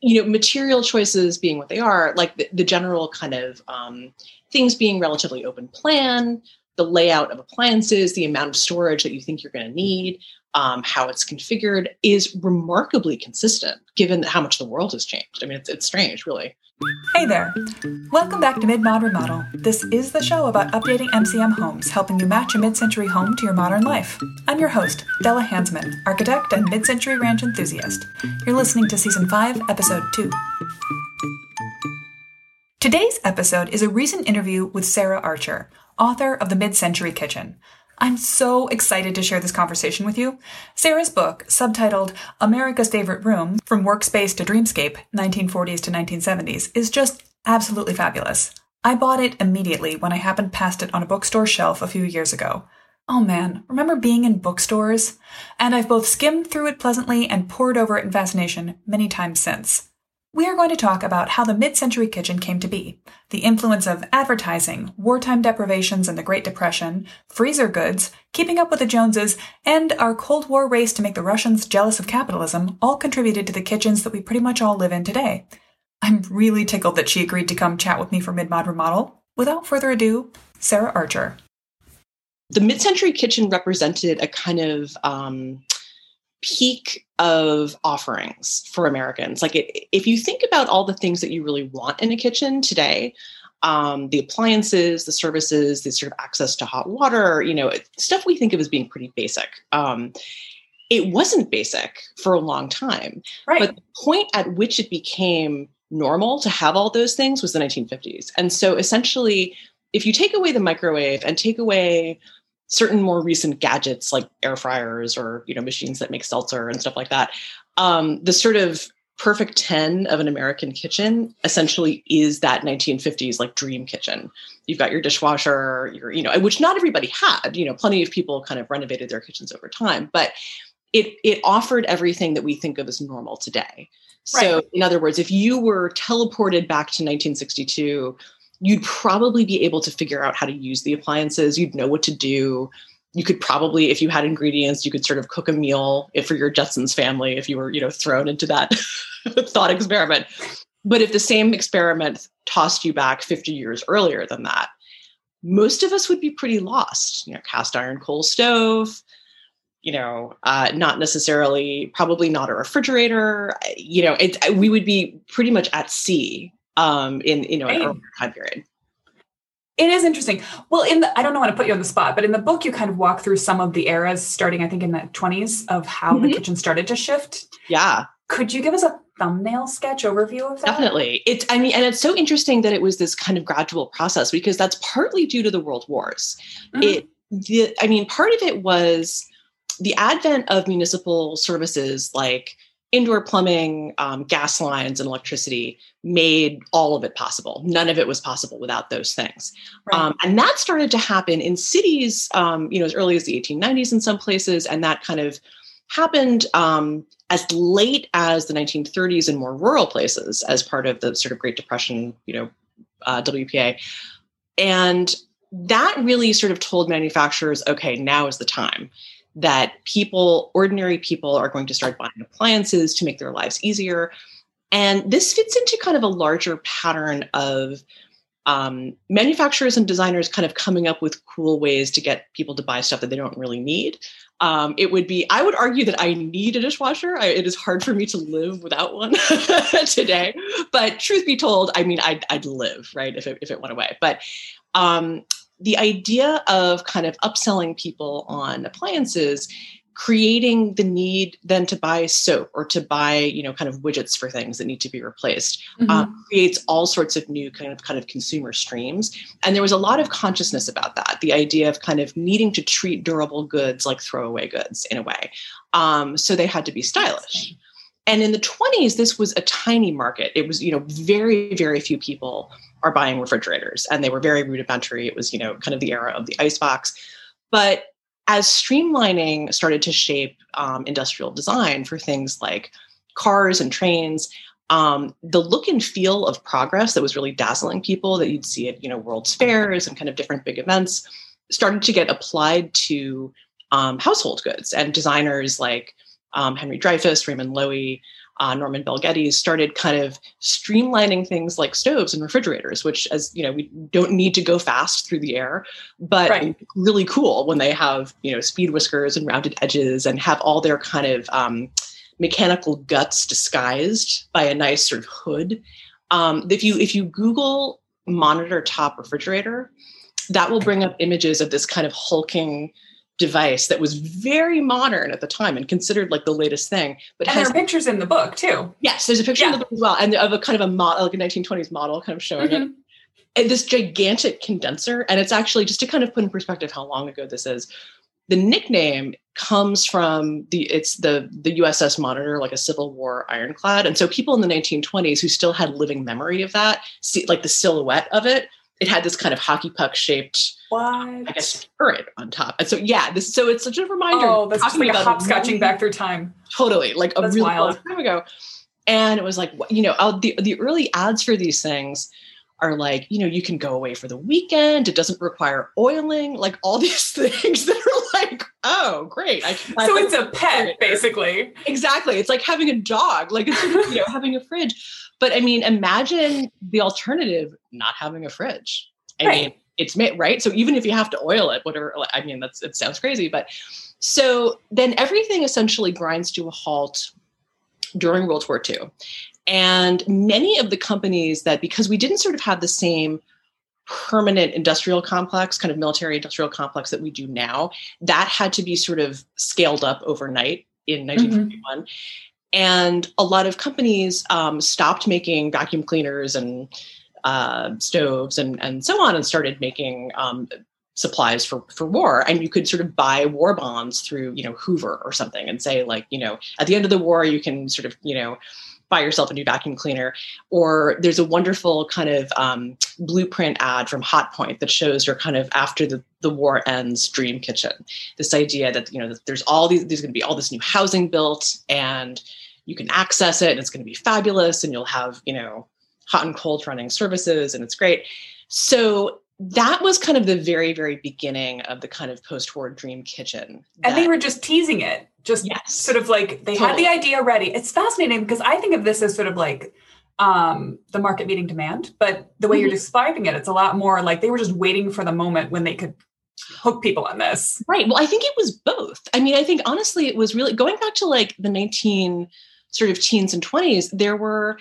you know, material choices being what they are, like the, the general kind of um, things being relatively open plan, the layout of appliances, the amount of storage that you think you're going to need, um, how it's configured is remarkably consistent given how much the world has changed. I mean, it's, it's strange, really. Hey there. Welcome back to Mid Mod Remodel. This is the show about updating MCM homes, helping you match a mid century home to your modern life. I'm your host, Della Hansmann, architect and mid century ranch enthusiast. You're listening to Season 5, Episode 2. Today's episode is a recent interview with Sarah Archer, author of The Mid Century Kitchen. I'm so excited to share this conversation with you. Sarah's book, subtitled America's Favorite Room From Workspace to Dreamscape, 1940s to 1970s, is just absolutely fabulous. I bought it immediately when I happened past it on a bookstore shelf a few years ago. Oh man, remember being in bookstores? And I've both skimmed through it pleasantly and pored over it in fascination many times since. We are going to talk about how the mid century kitchen came to be, the influence of advertising, wartime deprivations and the Great Depression, freezer goods, keeping up with the Joneses, and our Cold War race to make the Russians jealous of capitalism all contributed to the kitchens that we pretty much all live in today. I'm really tickled that she agreed to come chat with me for Mid Mod Remodel. Without further ado, Sarah Archer. The mid century kitchen represented a kind of um, peak of offerings for Americans. Like, it, if you think about all the things that you really want in a kitchen today, um, the appliances, the services, the sort of access to hot water, you know, stuff we think of as being pretty basic. Um, it wasn't basic for a long time. Right. But the point at which it became normal to have all those things was the 1950s. And so essentially, if you take away the microwave and take away certain more recent gadgets like air fryers or you know machines that make seltzer and stuff like that um, the sort of perfect 10 of an american kitchen essentially is that 1950s like dream kitchen you've got your dishwasher your you know which not everybody had you know plenty of people kind of renovated their kitchens over time but it it offered everything that we think of as normal today so right. in other words if you were teleported back to 1962 you'd probably be able to figure out how to use the appliances. You'd know what to do. You could probably, if you had ingredients, you could sort of cook a meal if for your Jetsons family, if you were, you know, thrown into that thought experiment. But if the same experiment tossed you back 50 years earlier than that, most of us would be pretty lost. You know, cast iron coal stove, you know, uh, not necessarily, probably not a refrigerator. You know, it, we would be pretty much at sea um, in you know an earlier time period. It is interesting. Well, in the I don't know want to put you on the spot, but in the book you kind of walk through some of the eras starting I think in the 20s of how mm-hmm. the kitchen started to shift. Yeah. Could you give us a thumbnail sketch overview of that? Definitely. It's I mean and it's so interesting that it was this kind of gradual process because that's partly due to the world wars. Mm-hmm. It the I mean part of it was the advent of municipal services like indoor plumbing, um, gas lines, and electricity made all of it possible. None of it was possible without those things. Right. Um, and that started to happen in cities, um, you know, as early as the 1890s in some places, and that kind of happened um, as late as the 1930s in more rural places as part of the sort of Great Depression, you know, uh, WPA. And that really sort of told manufacturers, okay, now is the time that people, ordinary people, are going to start buying appliances to make their lives easier. And this fits into kind of a larger pattern of um, manufacturers and designers kind of coming up with cool ways to get people to buy stuff that they don't really need. Um, it would be, I would argue that I need a dishwasher. I, it is hard for me to live without one today. But truth be told, I mean, I'd, I'd live, right, if it, if it went away. But um, the idea of kind of upselling people on appliances creating the need then to buy soap or to buy you know kind of widgets for things that need to be replaced mm-hmm. um, creates all sorts of new kind of kind of consumer streams. And there was a lot of consciousness about that the idea of kind of needing to treat durable goods like throwaway goods in a way um, so they had to be stylish. And in the 20s this was a tiny market. It was you know very very few people are buying refrigerators. And they were very rudimentary. It was you know kind of the era of the icebox. But as streamlining started to shape um, industrial design for things like cars and trains um, the look and feel of progress that was really dazzling people that you'd see at you know world's fairs and kind of different big events started to get applied to um, household goods. And designers like um, henry dreyfuss raymond loewy uh, Norman Bel Geddes started kind of streamlining things like stoves and refrigerators, which, as you know, we don't need to go fast through the air, but right. really cool when they have you know speed whiskers and rounded edges and have all their kind of um, mechanical guts disguised by a nice sort of hood. Um, if you if you Google monitor top refrigerator, that will bring up images of this kind of hulking device that was very modern at the time and considered like the latest thing. But and has, there are pictures in the book too. Yes, there's a picture yeah. in the book as well, and of a kind of a model, like a 1920s model, kind of showing mm-hmm. it. And this gigantic condenser, and it's actually just to kind of put in perspective how long ago this is. The nickname comes from the it's the the USS Monitor, like a Civil War ironclad, and so people in the 1920s who still had living memory of that, see like the silhouette of it, it had this kind of hockey puck shaped what? I guess turret on top. And so yeah, this so it's such a reminder. Oh, that's just like a hopscotching back through time. Totally, like a that's really wild. long time ago. And it was like you know the the early ads for these things are like you know you can go away for the weekend. It doesn't require oiling. Like all these things that are like oh great. So it's a pet basically. Exactly. It's like having a dog. Like it's you know having a fridge. But I mean, imagine the alternative: not having a fridge. I right. mean it's made right. So even if you have to oil it, whatever, I mean, that's it sounds crazy, but so then everything essentially grinds to a halt during World War II. And many of the companies that, because we didn't sort of have the same permanent industrial complex, kind of military industrial complex that we do now, that had to be sort of scaled up overnight in 1941. Mm-hmm. And a lot of companies um, stopped making vacuum cleaners and uh, stoves and, and so on and started making um, supplies for, for war. And you could sort of buy war bonds through, you know, Hoover or something and say like, you know, at the end of the war, you can sort of, you know, buy yourself a new vacuum cleaner. Or there's a wonderful kind of um, blueprint ad from Hotpoint that shows your kind of after the, the war ends dream kitchen. This idea that, you know, there's all these, there's going to be all this new housing built and you can access it and it's going to be fabulous and you'll have, you know, hot and cold running services and it's great. So that was kind of the very, very beginning of the kind of post-war dream kitchen. and they were just teasing it, just yes, sort of like they totally. had the idea ready. It's fascinating because I think of this as sort of like um, the market meeting demand, but the way mm-hmm. you're describing it, it's a lot more like they were just waiting for the moment when they could hook people on this. Right. Well, I think it was both. I mean, I think honestly, it was really going back to like the 19 sort of teens and 20s, there were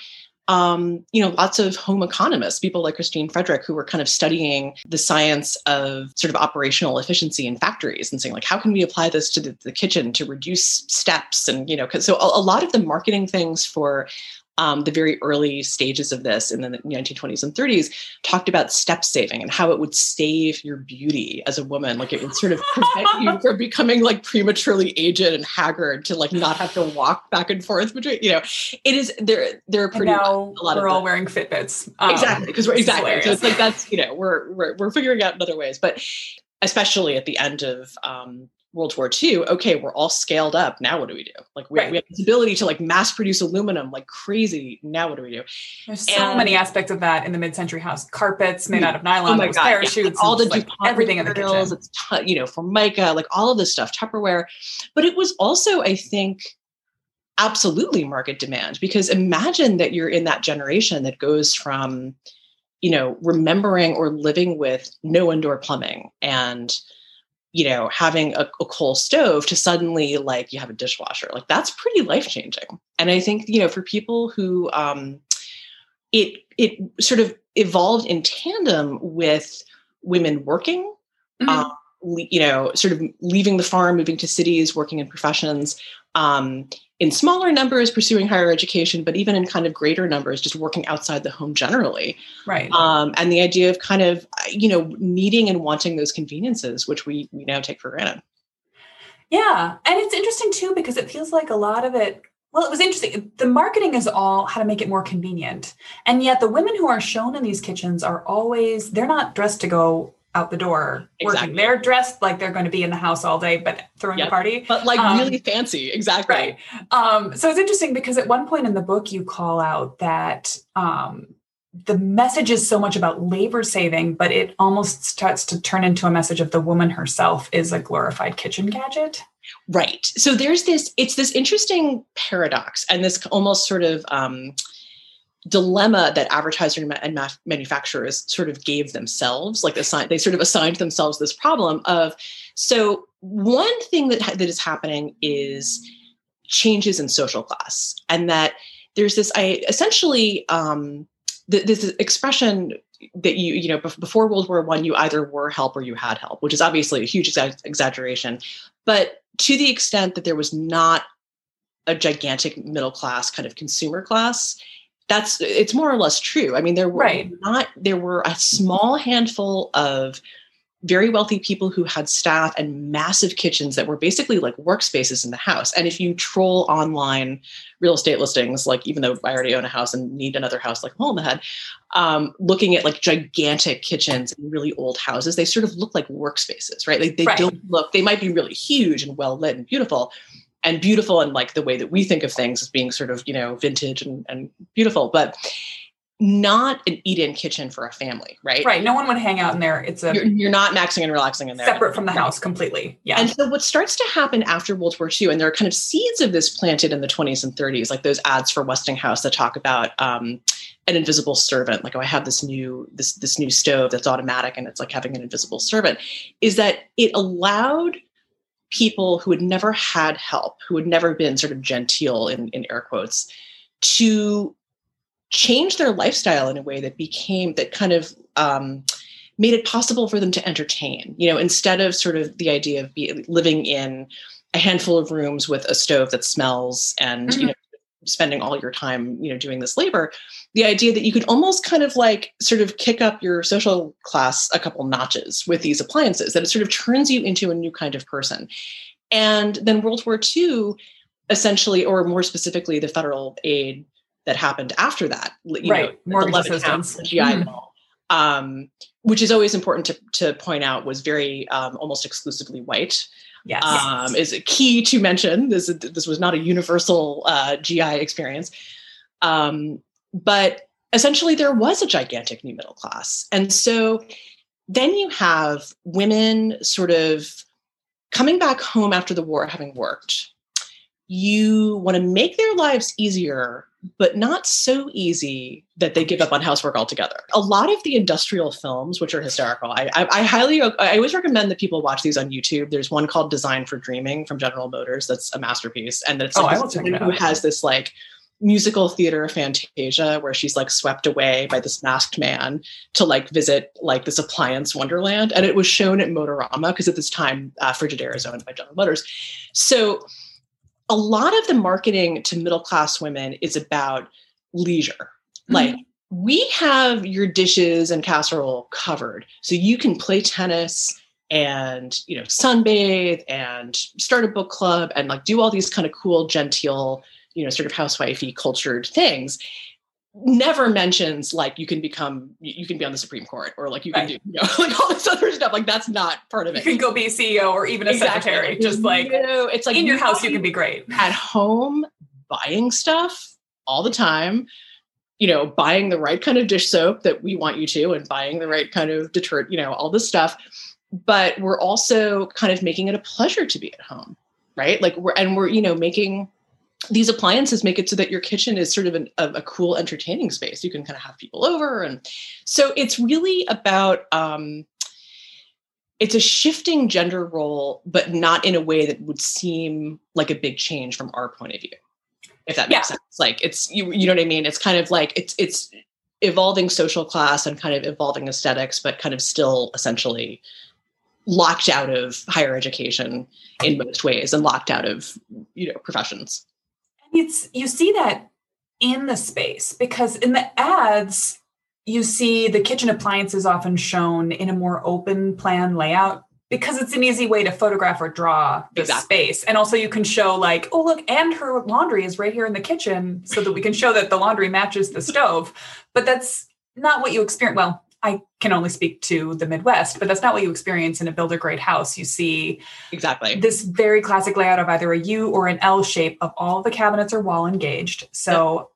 um, you know, lots of home economists, people like Christine Frederick, who were kind of studying the science of sort of operational efficiency in factories and saying, like, how can we apply this to the, the kitchen to reduce steps? And, you know, so a, a lot of the marketing things for um, the very early stages of this in the 1920s and 30s talked about step saving and how it would save your beauty as a woman. Like it would sort of prevent you from becoming like prematurely aged and haggard to like not have to walk back and forth between, you know, it is there, there are pretty a lot we're of all wearing Fitbits. Um, exactly. Because we're exactly. So it's like, that's, you know, we're, we're, we're figuring out in other ways, but especially at the end of um, World War II, okay, we're all scaled up. Now what do we do? Like we, right. we have this ability to like mass produce aluminum like crazy. Now what do we do? There's so and, many aspects of that in the mid-century house. Carpets made hmm. out of nylon, oh God, parachutes, yeah. all the like everything in the kitchen. It's t- you know, for formica, like all of this stuff, Tupperware. But it was also, I think, absolutely market demand because imagine that you're in that generation that goes from, you know, remembering or living with no indoor plumbing and you know having a, a, coal stove to suddenly like you have a dishwasher like that's pretty life changing and i think you know for people who um it it sort of evolved in tandem with women working mm-hmm. um, you know sort of leaving the farm moving to cities working in professions um, in smaller numbers pursuing higher education, but even in kind of greater numbers, just working outside the home generally. Right. Um, and the idea of kind of, you know, needing and wanting those conveniences, which we, we now take for granted. Yeah. And it's interesting too, because it feels like a lot of it well, it was interesting. The marketing is all how to make it more convenient. And yet the women who are shown in these kitchens are always, they're not dressed to go out the door working. They're dressed like they're going to be in the house all day, but throwing yep. a party. But like um, really fancy. Exactly. Right. Um, so it's interesting because at one point in the book, you call out that um, the message is so much about labor saving, but it almost starts to turn into a message of the woman herself is a glorified kitchen gadget. Right. So there's this, it's this interesting paradox and this almost sort of um, dilemma that advertisers and ma- manufacturers sort of gave themselves, like assigned, they sort of assigned themselves this problem of, so one thing that, that is happening is changes in social class and that there's this, I essentially, um, th- this expression that you you know before world war one you either were help or you had help which is obviously a huge exa- exaggeration. But to the extent that there was not a gigantic middle class kind of consumer class that's it's more or less true i mean there were right. not there were a small handful of very wealthy people who had staff and massive kitchens that were basically like workspaces in the house. And if you troll online real estate listings, like even though I already own a house and need another house like hole in the head, um, looking at like gigantic kitchens in really old houses, they sort of look like workspaces, right? Like they right. don't look, they might be really huge and well lit and beautiful. And beautiful and like the way that we think of things as being sort of, you know, vintage and, and beautiful. But not an eat-in kitchen for a family, right? Right. No one would hang out in there. It's a you're, you're not maxing and relaxing in there. Separate from the house completely. Yeah. And so what starts to happen after World War II, and there are kind of seeds of this planted in the 20s and 30s, like those ads for Westinghouse that talk about um, an invisible servant. Like, oh, I have this new this this new stove that's automatic, and it's like having an invisible servant. Is that it allowed people who had never had help, who had never been sort of genteel in, in air quotes, to change their lifestyle in a way that became that kind of um, made it possible for them to entertain you know instead of sort of the idea of be, living in a handful of rooms with a stove that smells and mm-hmm. you know spending all your time you know doing this labor the idea that you could almost kind of like sort of kick up your social class a couple notches with these appliances that it sort of turns you into a new kind of person and then world war ii essentially or more specifically the federal aid that happened after that. You right, know, mortgage assistance, GI mm. Bill, um, which is always important to, to point out was very um, almost exclusively white. Yes, um, is a key to mention. This this was not a universal uh, GI experience, um, but essentially there was a gigantic new middle class, and so then you have women sort of coming back home after the war, having worked. You want to make their lives easier but not so easy that they give up on housework altogether. A lot of the industrial films, which are hysterical, I, I, I, highly, I always recommend that people watch these on YouTube. There's one called Design for Dreaming from General Motors that's a masterpiece, and it's oh, like who has this like musical theater fantasia where she's like swept away by this masked man to like visit like this appliance wonderland, and it was shown at Motorama because at this time uh, Frigidaire is owned by General Motors, so a lot of the marketing to middle class women is about leisure. Mm-hmm. Like we have your dishes and casserole covered. So you can play tennis and, you know, sunbathe and start a book club and like do all these kind of cool, genteel, you know, sort of housewifey cultured things never mentions like you can become you can be on the Supreme Court or like you can do you know like all this other stuff. Like that's not part of it. You can go be a CEO or even a exactly. secretary. Just like you know, it's like in your house you can be great. At home, buying stuff all the time. You know, buying the right kind of dish soap that we want you to, and buying the right kind of deterrent. You know, all this stuff. But we're also kind of making it a pleasure to be at home, right? Like we're and we're you know making these appliances make it so that your kitchen is sort of an, a, a, cool entertaining space. You can kind of have people over and so it's really about um, it's a shifting gender role but not in a way that would seem like a big change from our point of view if that makes yeah. sense. Like it's you, you know what i mean? It's kind of like it's it's evolving social class and kind of evolving aesthetics but kind of still essentially locked out of higher education in most ways and locked out of you know professions it's you see that in the space because in the ads you see the kitchen appliances often shown in a more open plan layout because it's an easy way to photograph or draw the exactly. space. And also you can show like, oh look, and her laundry is right here in the kitchen so that we can show that the laundry matches the stove. But that's not what you experience. Well, I can only speak to the Midwest, but that's not what you experience in a builder grade house. You see exactly this very classic layout of either a U or an L shape of all the cabinets are wall engaged. So yep.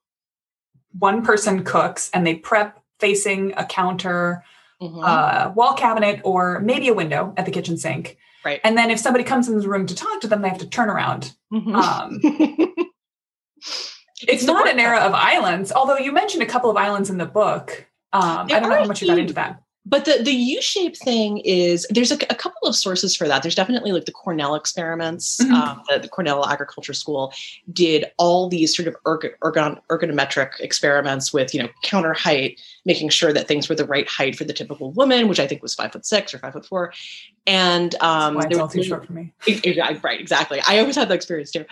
one person cooks and they prep facing a counter, mm-hmm. uh, wall cabinet, or maybe a window at the kitchen sink. Right. And then if somebody comes in the room to talk to them, they have to turn around. Mhm. Um, it's the not an era of islands, although you mentioned a couple of islands in the book. Um, I don't know how much you got into that. But the the U shape thing is there's a, a couple of sources for that. There's definitely like the Cornell experiments. Mhm. Um, the, the Cornell Agriculture School did all these sort of erg- ergon, ergonometric experiments with you know counter height, making sure that things were the right height for the typical woman, which I think was five foot six or five foot four. And um, Why it's all too short for me. Right, exactly. I always had that experience too.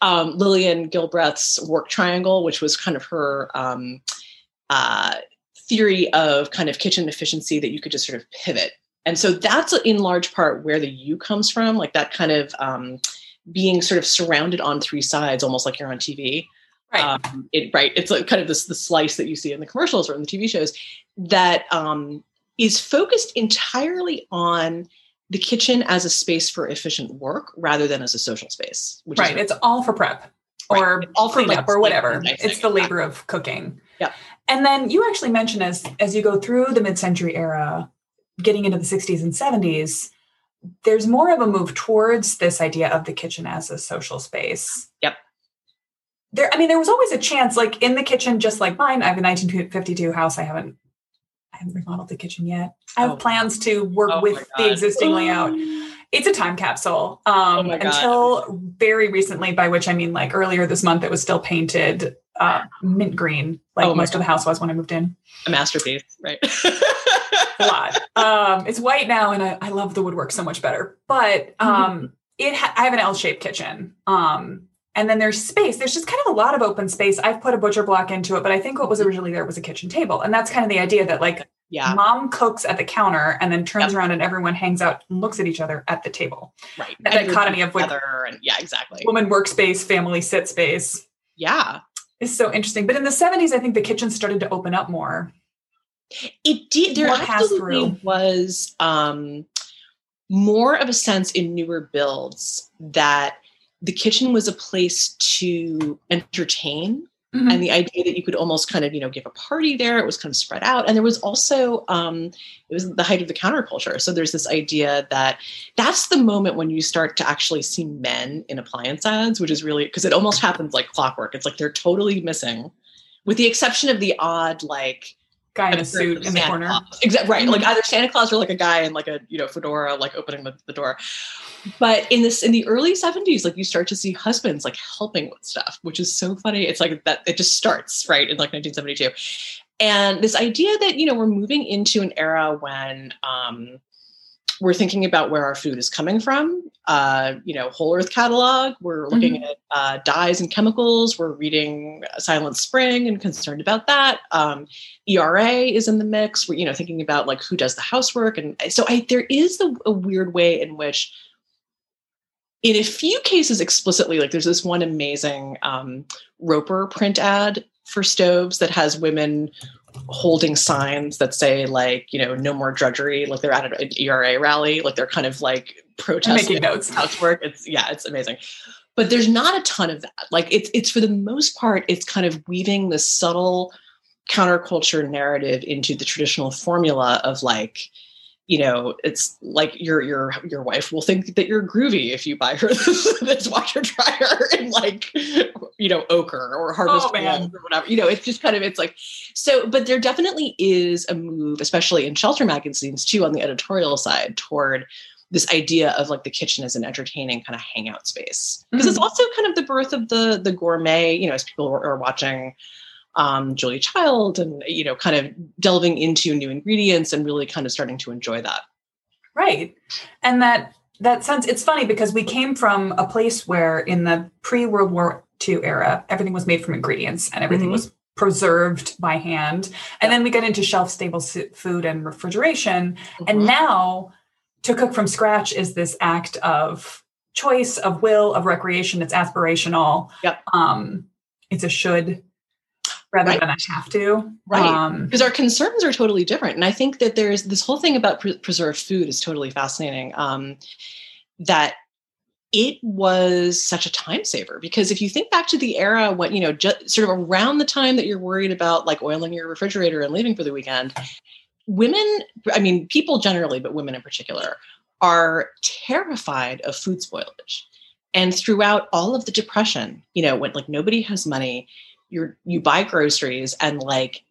Um, Lillian Gilbreth's work triangle, which was kind of her um, uh, theory of kind of kitchen efficiency that you could just sort of pivot. And so that's in large part where the U comes from, like that kind of um, being sort of surrounded on three sides, almost like you're on TV. Right. Um, it, right. It's like kind of this the slice that you see in the commercials or in the TV shows that um, is focused entirely on the kitchen as a space for efficient work rather than as a social space. Which right. It's all for prep or Right. All for, like, cleanup or whatever. It's the labor of cooking. Yeah. And then you actually mentioned as as you go through the mid-century era, getting into the 60s and 70s, there's more of a move towards this idea of the kitchen as a social space. Yep. There, I mean, there was always a chance, like in the kitchen, just like mine. I have a 1952 house. I haven't, I haven't remodeled the kitchen yet. I have Oh. plans to work Oh with the existing layout. It's a time capsule. Um, Oh until very recently, by which I mean like earlier this month, it was still painted uh, mint green, like Oh most of the house was when I moved in. a masterpiece, right? A lot. um, it's white now, and I, I love the woodwork so much better. But um, it ha- I have an L-shaped kitchen. Um, and then there's space. There's just kind of a lot of open space. I've put a butcher block into it, but I think what was originally there was a kitchen table, and that's kind of the idea that like yeah, mom cooks at the counter and then turns Yep. around and everyone hangs out and looks at each other at the table. right. that And dichotomy of, like, and yeah, exactly. Woman workspace, family sit space Yeah, is so interesting. But in the 70s, I think the kitchen started to open up more. it did. There More absolutely was um, more of a sense in newer builds that the kitchen was a place to entertain Mhm. and the idea that you could almost kind of you know give a party there it was kind of spread out and there was also um, it was the height of the counterculture so there's this idea that that's the moment when you start to actually see men in appliance ads which is really because it almost happens like clockwork it's like they're totally missing with the exception of the odd like Guy in a suit in the corner. Exactly right. Mhm. Like either Santa Claus or like a guy in like a you know fedora, like opening the, the door. But in this in the early 70s, like you start to see husbands like helping with stuff, which is so funny. It's like that it just starts right in like 1972. And this idea that you know we're moving into an era when um we're thinking about where our food is coming from. Uh, you know, Whole Earth catalog. We're looking at uh, dyes and chemicals. We're reading Silent Spring and concerned about that. Um, ERA is in the mix. We're you know thinking about like who does the housework, and so I, there is a, a weird way in which, in a few cases, explicitly, like there's this one amazing um, Roper print ad for stoves that has women holding signs that say like you know no more drudgery like they're at an ERA rally like they're kind of like I'm protesting making notes. housework it's yeah it's amazing. But there's not a ton of that. Like it's it's for the most part it's kind of weaving this subtle counterculture narrative into the traditional formula of like you know it's like your your your wife will think that you're groovy if you buy her this, this washer dryer in like you know ochre or harvest Oh, man. Or whatever. You know it's just kind of it's like so but there definitely is a move especially in shelter magazines too on the editorial side toward this idea of like the kitchen as an entertaining kind of hangout space. Because it's mm-hmm. also kind of the birth of the the gourmet you know as people are watching um, Julia Child and you know kind of delving into new ingredients and really kind of starting to enjoy that Right. And that that sense it's funny because we came from a place where in the pre-World War II era, everything was made from ingredients and everything Mhm. was preserved by hand. And then we got into shelf stable food and refrigeration. And Mhm. now to cook from scratch is this act of choice, of will, of recreation. It's aspirational. Yep. Um, it's a should rather Right. than a have to. Right. Um, because our concerns are totally different and i think that there's this whole thing about pre- preserved food is totally fascinating um, that it was such a time saver because if you think back to the era when you know just sort of around the time that you're worried about like oiling your refrigerator and leaving for the weekend women i mean people generally but women in particular are terrified of food spoilage. And throughout all of the depression, you know, when like nobody has money, you're you buy groceries and like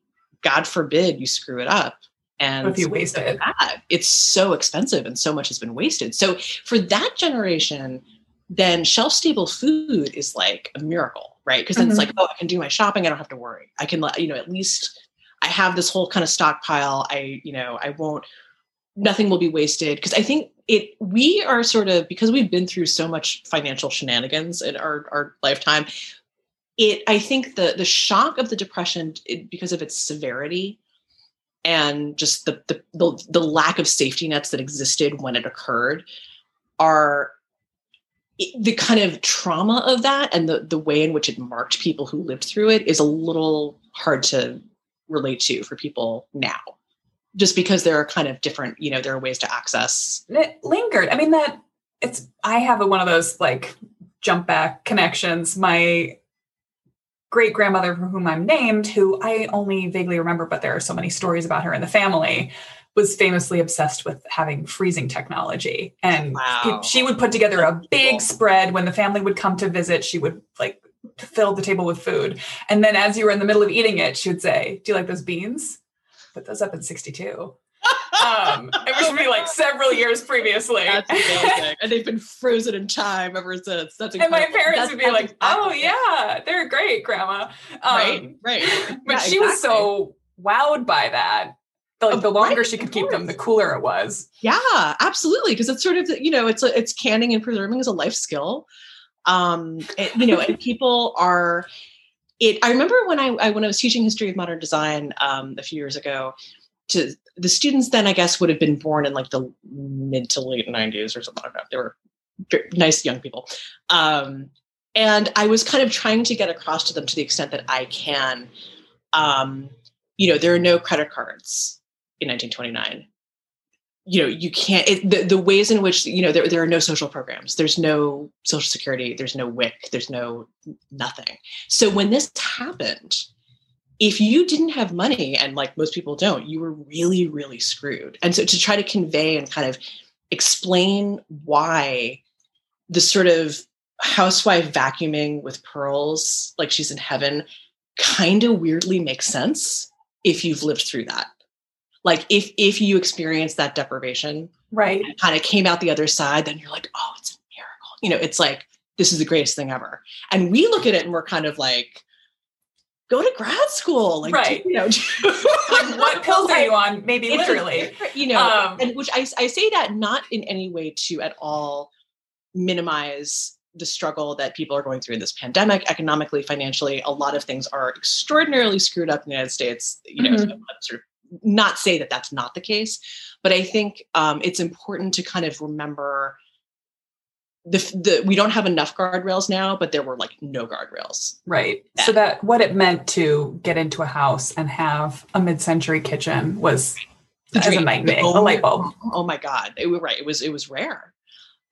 God forbid you screw it up. And if you waste it, bad. it's so expensive and so much has been wasted. So for that generation, then shelf stable food is like a miracle, right? Because then mm-hmm. it's like, oh, I can do my shopping. I don't have to worry. I can, you know, at least I have this whole kind of stockpile. I, you know, I won't, nothing will be wasted. Because I think it, we are sort of, because we've been through so much financial shenanigans in our, our lifetime, it, I think the, the shock of the depression, it, because of its severity, and just the, the, the the lack of safety nets that existed when it occurred are the kind of trauma of that and the, the way in which it marked people who lived through it is a little hard to relate to for people now. Just because there are kind of different you know there are ways to access. It lingered. I mean that it's i have a, one of those like jump back connections. My great grandmother for whom i'm named who i only vaguely remember but there are so many stories about her in the family was famously obsessed with having freezing technology. And wow. she would put together a big spread when the family would come to visit. She would like fill the table with food. And then as you were in the middle of eating it, she would say, Do you like those beans? Put those up in 62. Um, it was be like several years previously. And they've been frozen in time ever since. That's incredible. And my parents that's, would be like, "Oh yeah, they're great, Grandma." Um, right, right. But yeah, she exactly. was so wowed by that the, like the longer right, she could keep them, the cooler it was. Yeah, absolutely. Because it's sort of you know it's a, it's canning and preserving is a life skill. Um, it, you know, and people are. It. I remember when I, I when I was teaching history of modern design um, a few years ago. To the students, then I guess would have been born in like the mid to late '90s or something like that. They were nice young people. Um, and I was kind of trying to get across to them to the extent that I can. Um, you know, there are no credit cards in 1929 you know you can't it, the, the ways in which you know there, there are no social programs there's no social security there's no wic there's no nothing so when this happened if you didn't have money and like most people don't you were really really screwed. And so to try to convey and kind of explain why the sort of housewife vacuuming with pearls like she's in heaven kind of weirdly makes sense if you've lived through that. Like if if you experience that deprivation right. kind of came out the other side then you're like oh it's a miracle. You know it's like this is the greatest thing ever. And we look at it and we're kind of like go to grad school like right. you know like what pills are you on? Maybe literally. you know um, and which I, I say that not in any way to at all minimize the struggle that people are going through in this pandemic. Economically financially a lot of things are extraordinarily screwed up in the united states you know mm-hmm. sort of not say that that's not the case, but I think um, it's important to kind of remember the, the we don't have enough guardrails now, but there were like no guardrails. Right. Then. So that what it meant to get into a house and have a mid-century kitchen was the as a nightmare, oh, a light bulb. Oh my god, it was right. It was it was rare.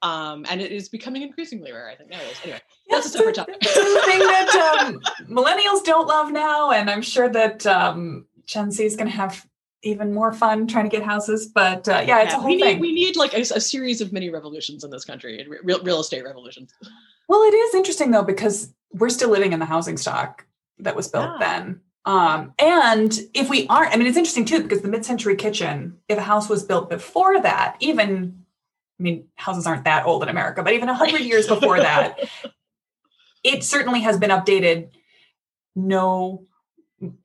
Um, and it is becoming increasingly rare, I think, nowadays. Anyway, yeah, that's a separate topic. it's a thing that um, millennials don't love now, and I'm sure that um, Gen Z is going to have even more fun trying to get houses. But uh, yeah, it's yeah, a whole we thing. Need, we need like a, a, series of mini revolutions in this country, real, real estate revolutions. Well, it is interesting though because we're still living in the housing stock that was built yeah. then. Um, and if we aren't, I mean, it's interesting too because the mid-century kitchen, if a house was built before that, even, I mean, houses aren't that old in America, but even a hundred years before that, it certainly has been updated. No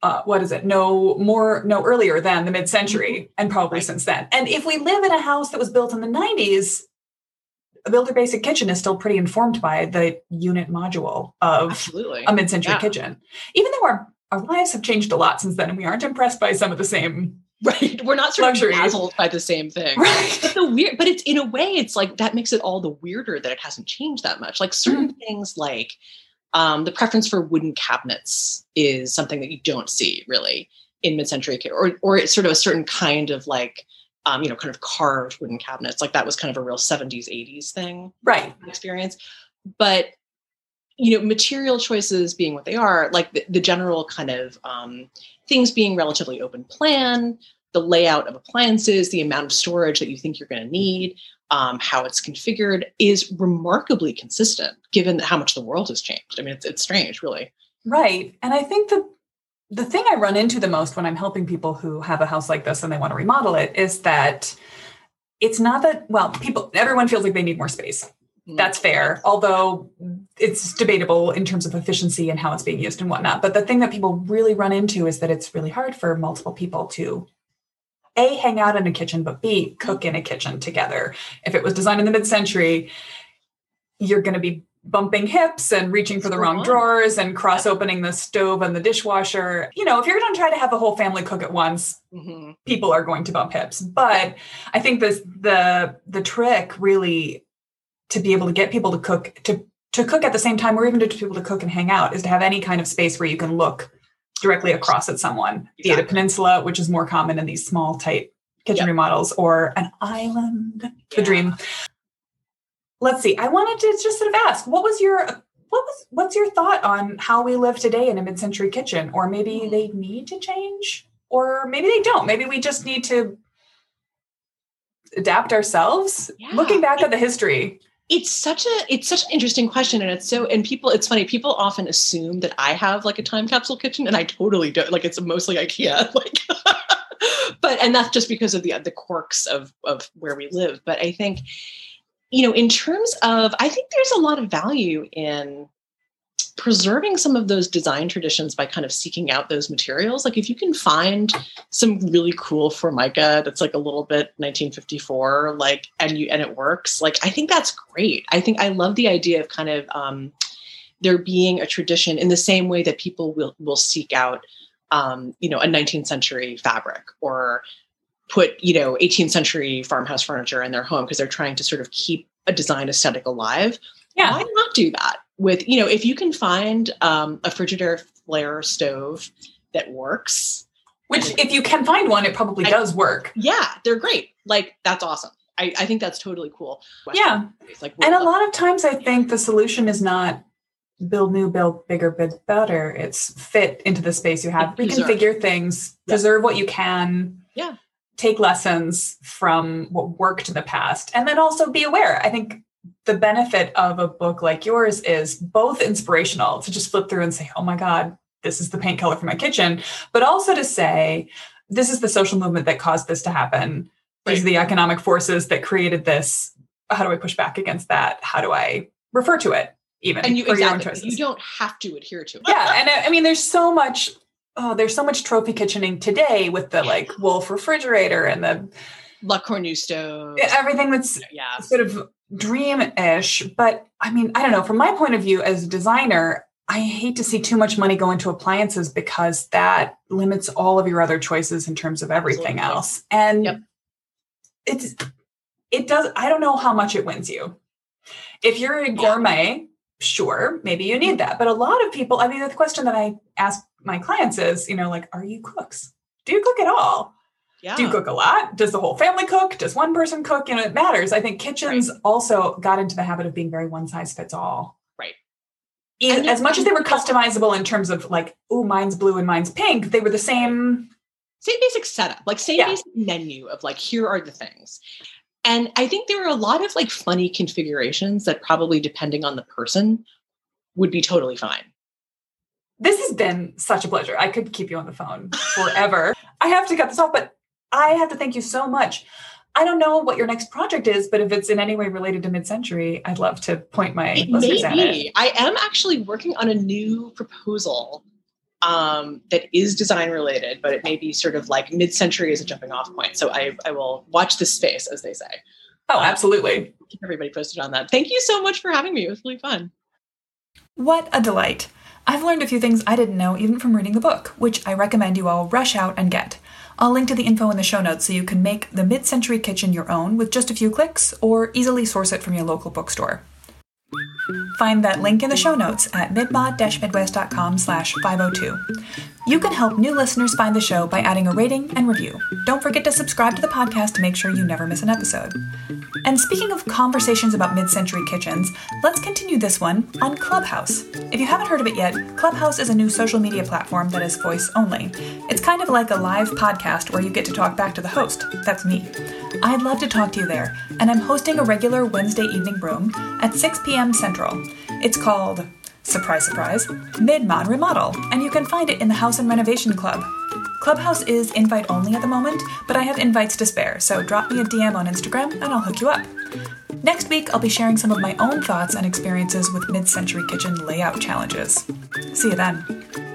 uh, what is it? No more, no earlier than the mid century, mm-hmm. and probably right. since then. And if we live in a house that was built in the 90s, a builder basic kitchen is still pretty informed by the unit module of Absolutely. a mid century yeah. kitchen. Even though our, our lives have changed a lot since then, and we aren't impressed by some of the same right we're not sort of dazzled by the same thing right but the weird but it's in a way it's like that makes it all the weirder that it hasn't changed that much like certain mm-hmm. things like um, the preference for wooden cabinets is something that you don't see really in mid-century or or it's sort of a certain kind of like um, you know kind of carved wooden cabinets. Like that was kind of a real 70s 80s thing right. experience. But you know material choices being what they are like the, the general kind of um, things being relatively open plan the layout of appliances the amount of storage that you think you're going to need um, how it's configured is remarkably consistent given how much the world has changed. I mean, it's, it's strange, really. Right. And I think the the thing I run into the most when I'm helping people who have a house like this and they want to remodel it is that it's not that well, people everyone feels like they need more space. Mm-hmm. That's fair, although it's debatable in terms of efficiency and how it's being used and whatnot. But the thing that people really run into is that it's really hard for multiple people to a hang out in a kitchen but b cook in a kitchen together if it was designed in the mid-century you're going to be bumping hips and reaching for the wrong drawers and cross opening the stove and the dishwasher. You know, if you're going to try to have a whole family cook at once, mm-hmm. people are going to bump hips. But I think this the the trick really to be able to get people to cook to to cook at the same time or even to people to cook and hang out is to have any kind of space where you can look directly across at someone, exactly. be it a peninsula, which is more common in these small, tight kitchen yep. remodels, or an island, yeah. the dream let's see. I wanted to just sort of ask, what was your what was what's your thought on how we live today in a mid-century kitchen? Or maybe hmm. they need to change, or maybe they don't. Maybe we just need to adapt ourselves. Yeah. Looking back at the history, it's such a it's such an interesting question and it's so and people it's funny people often assume that i have like a time capsule kitchen and i totally don't like it's mostly ikea like but and that's just because of the the quirks of of where we live but i think you know, in terms of, I think there's a lot of value in preserving some of those design traditions by kind of seeking out those materials. Like if you can find some really cool formica that's like a little bit 1954, like and you and it works, like I think that's great. I think I love the idea of kind of um, there being a tradition in the same way that people will will seek out um, you know a 19th century fabric or put you know 18th century farmhouse furniture in their home because they're trying to sort of keep a design aesthetic alive yeah why not do that with you know if you can find um, a frigidaire Flair stove that works. Which if you can find one it probably I, does work. Yeah they're great. Like that's awesome. I, I think that's totally cool. Yeah. Like and a lot of times i think the solution is not build new, build bigger, build better. It's fit into the space you have. Reconfigure things, preserve what you can. Yeah. Take lessons from what worked in the past. And then also be aware. I think the benefit of a book like yours is both inspirational to just flip through and say, oh my God, this is the paint color for my kitchen, but also to say, this is the social movement that caused this to happen. Right. These are the economic forces that created this. How do I push back against that? How do I refer to it? Even and you, exactly. you don't have to adhere to it. Yeah, and I, I mean, there's so much oh, there's so much trophy kitchening today with the like Wolf refrigerator and the La Cornue stove. Everything that's yeah. sort of dream-ish. But I mean, I don't know. From my point of view as a designer, I hate to see too much money go into appliances because that limits all of your other choices in terms of everything Absolutely. else. And yep. it's it does I don't know how much it wins you. If you're a gourmet, yeah. sure, maybe you need that. But a lot of people, I mean, the question that I ask my clients is, you know, like, are you cooks? Do you cook at all? Yeah. Do you cook a lot? Does the whole family cook? Does one person cook? You know, it matters. I think kitchens right. also got into the habit of being very one size fits all. Right. And as much as they were customizable in terms of like, oh, mine's blue and mine's pink, they were the same. Same basic setup, like same yeah. basic menu of like, here are the things. And I think there are a lot of like funny configurations that probably, depending on the person, would be totally fine. This has been such a pleasure. I could keep you on the phone forever. I have to cut this off, but I have to thank you so much. I don't know what your next project is, but if it's in any way related to mid-century, I'd love to point my it listeners at it. I am actually working on a new proposal um, that is design related, but it may be sort of like mid-century as a jumping off point. So I, I will watch this space, as they say. Oh, absolutely. keep everybody posted on that. Thank you so much for having me. It was really fun. What a delight. I've learned a few things I didn't know even from reading the book, which I recommend you all rush out and get. I'll link to the info in the show notes so you can make the mid century kitchen your own with just a few clicks or easily source it from your local bookstore. Find that link in the show notes at midmod-midwest.com slash 502. You can help new listeners find the show by adding a rating and review. Don't forget to subscribe to the podcast to make sure you never miss an episode. And speaking of conversations about mid century kitchens, let's continue this one on Clubhouse. If you haven't heard of it yet, Clubhouse is a new social media platform that is voice only. It's kind of like a live podcast where you get to talk back to the host. That's me. I'd love to talk to you there, and I'm hosting a regular Wednesday evening room at 6 p.m. Central. It's called surprise, surprise, Mid-Mod Remodel, and you can find it in the House and Renovation Club. Clubhouse is invite only at the moment, but I have invites to spare, so drop me a DM on Instagram and I'll hook you up. Next week, I'll be sharing some of my own thoughts and experiences with mid century kitchen layout challenges. See you then.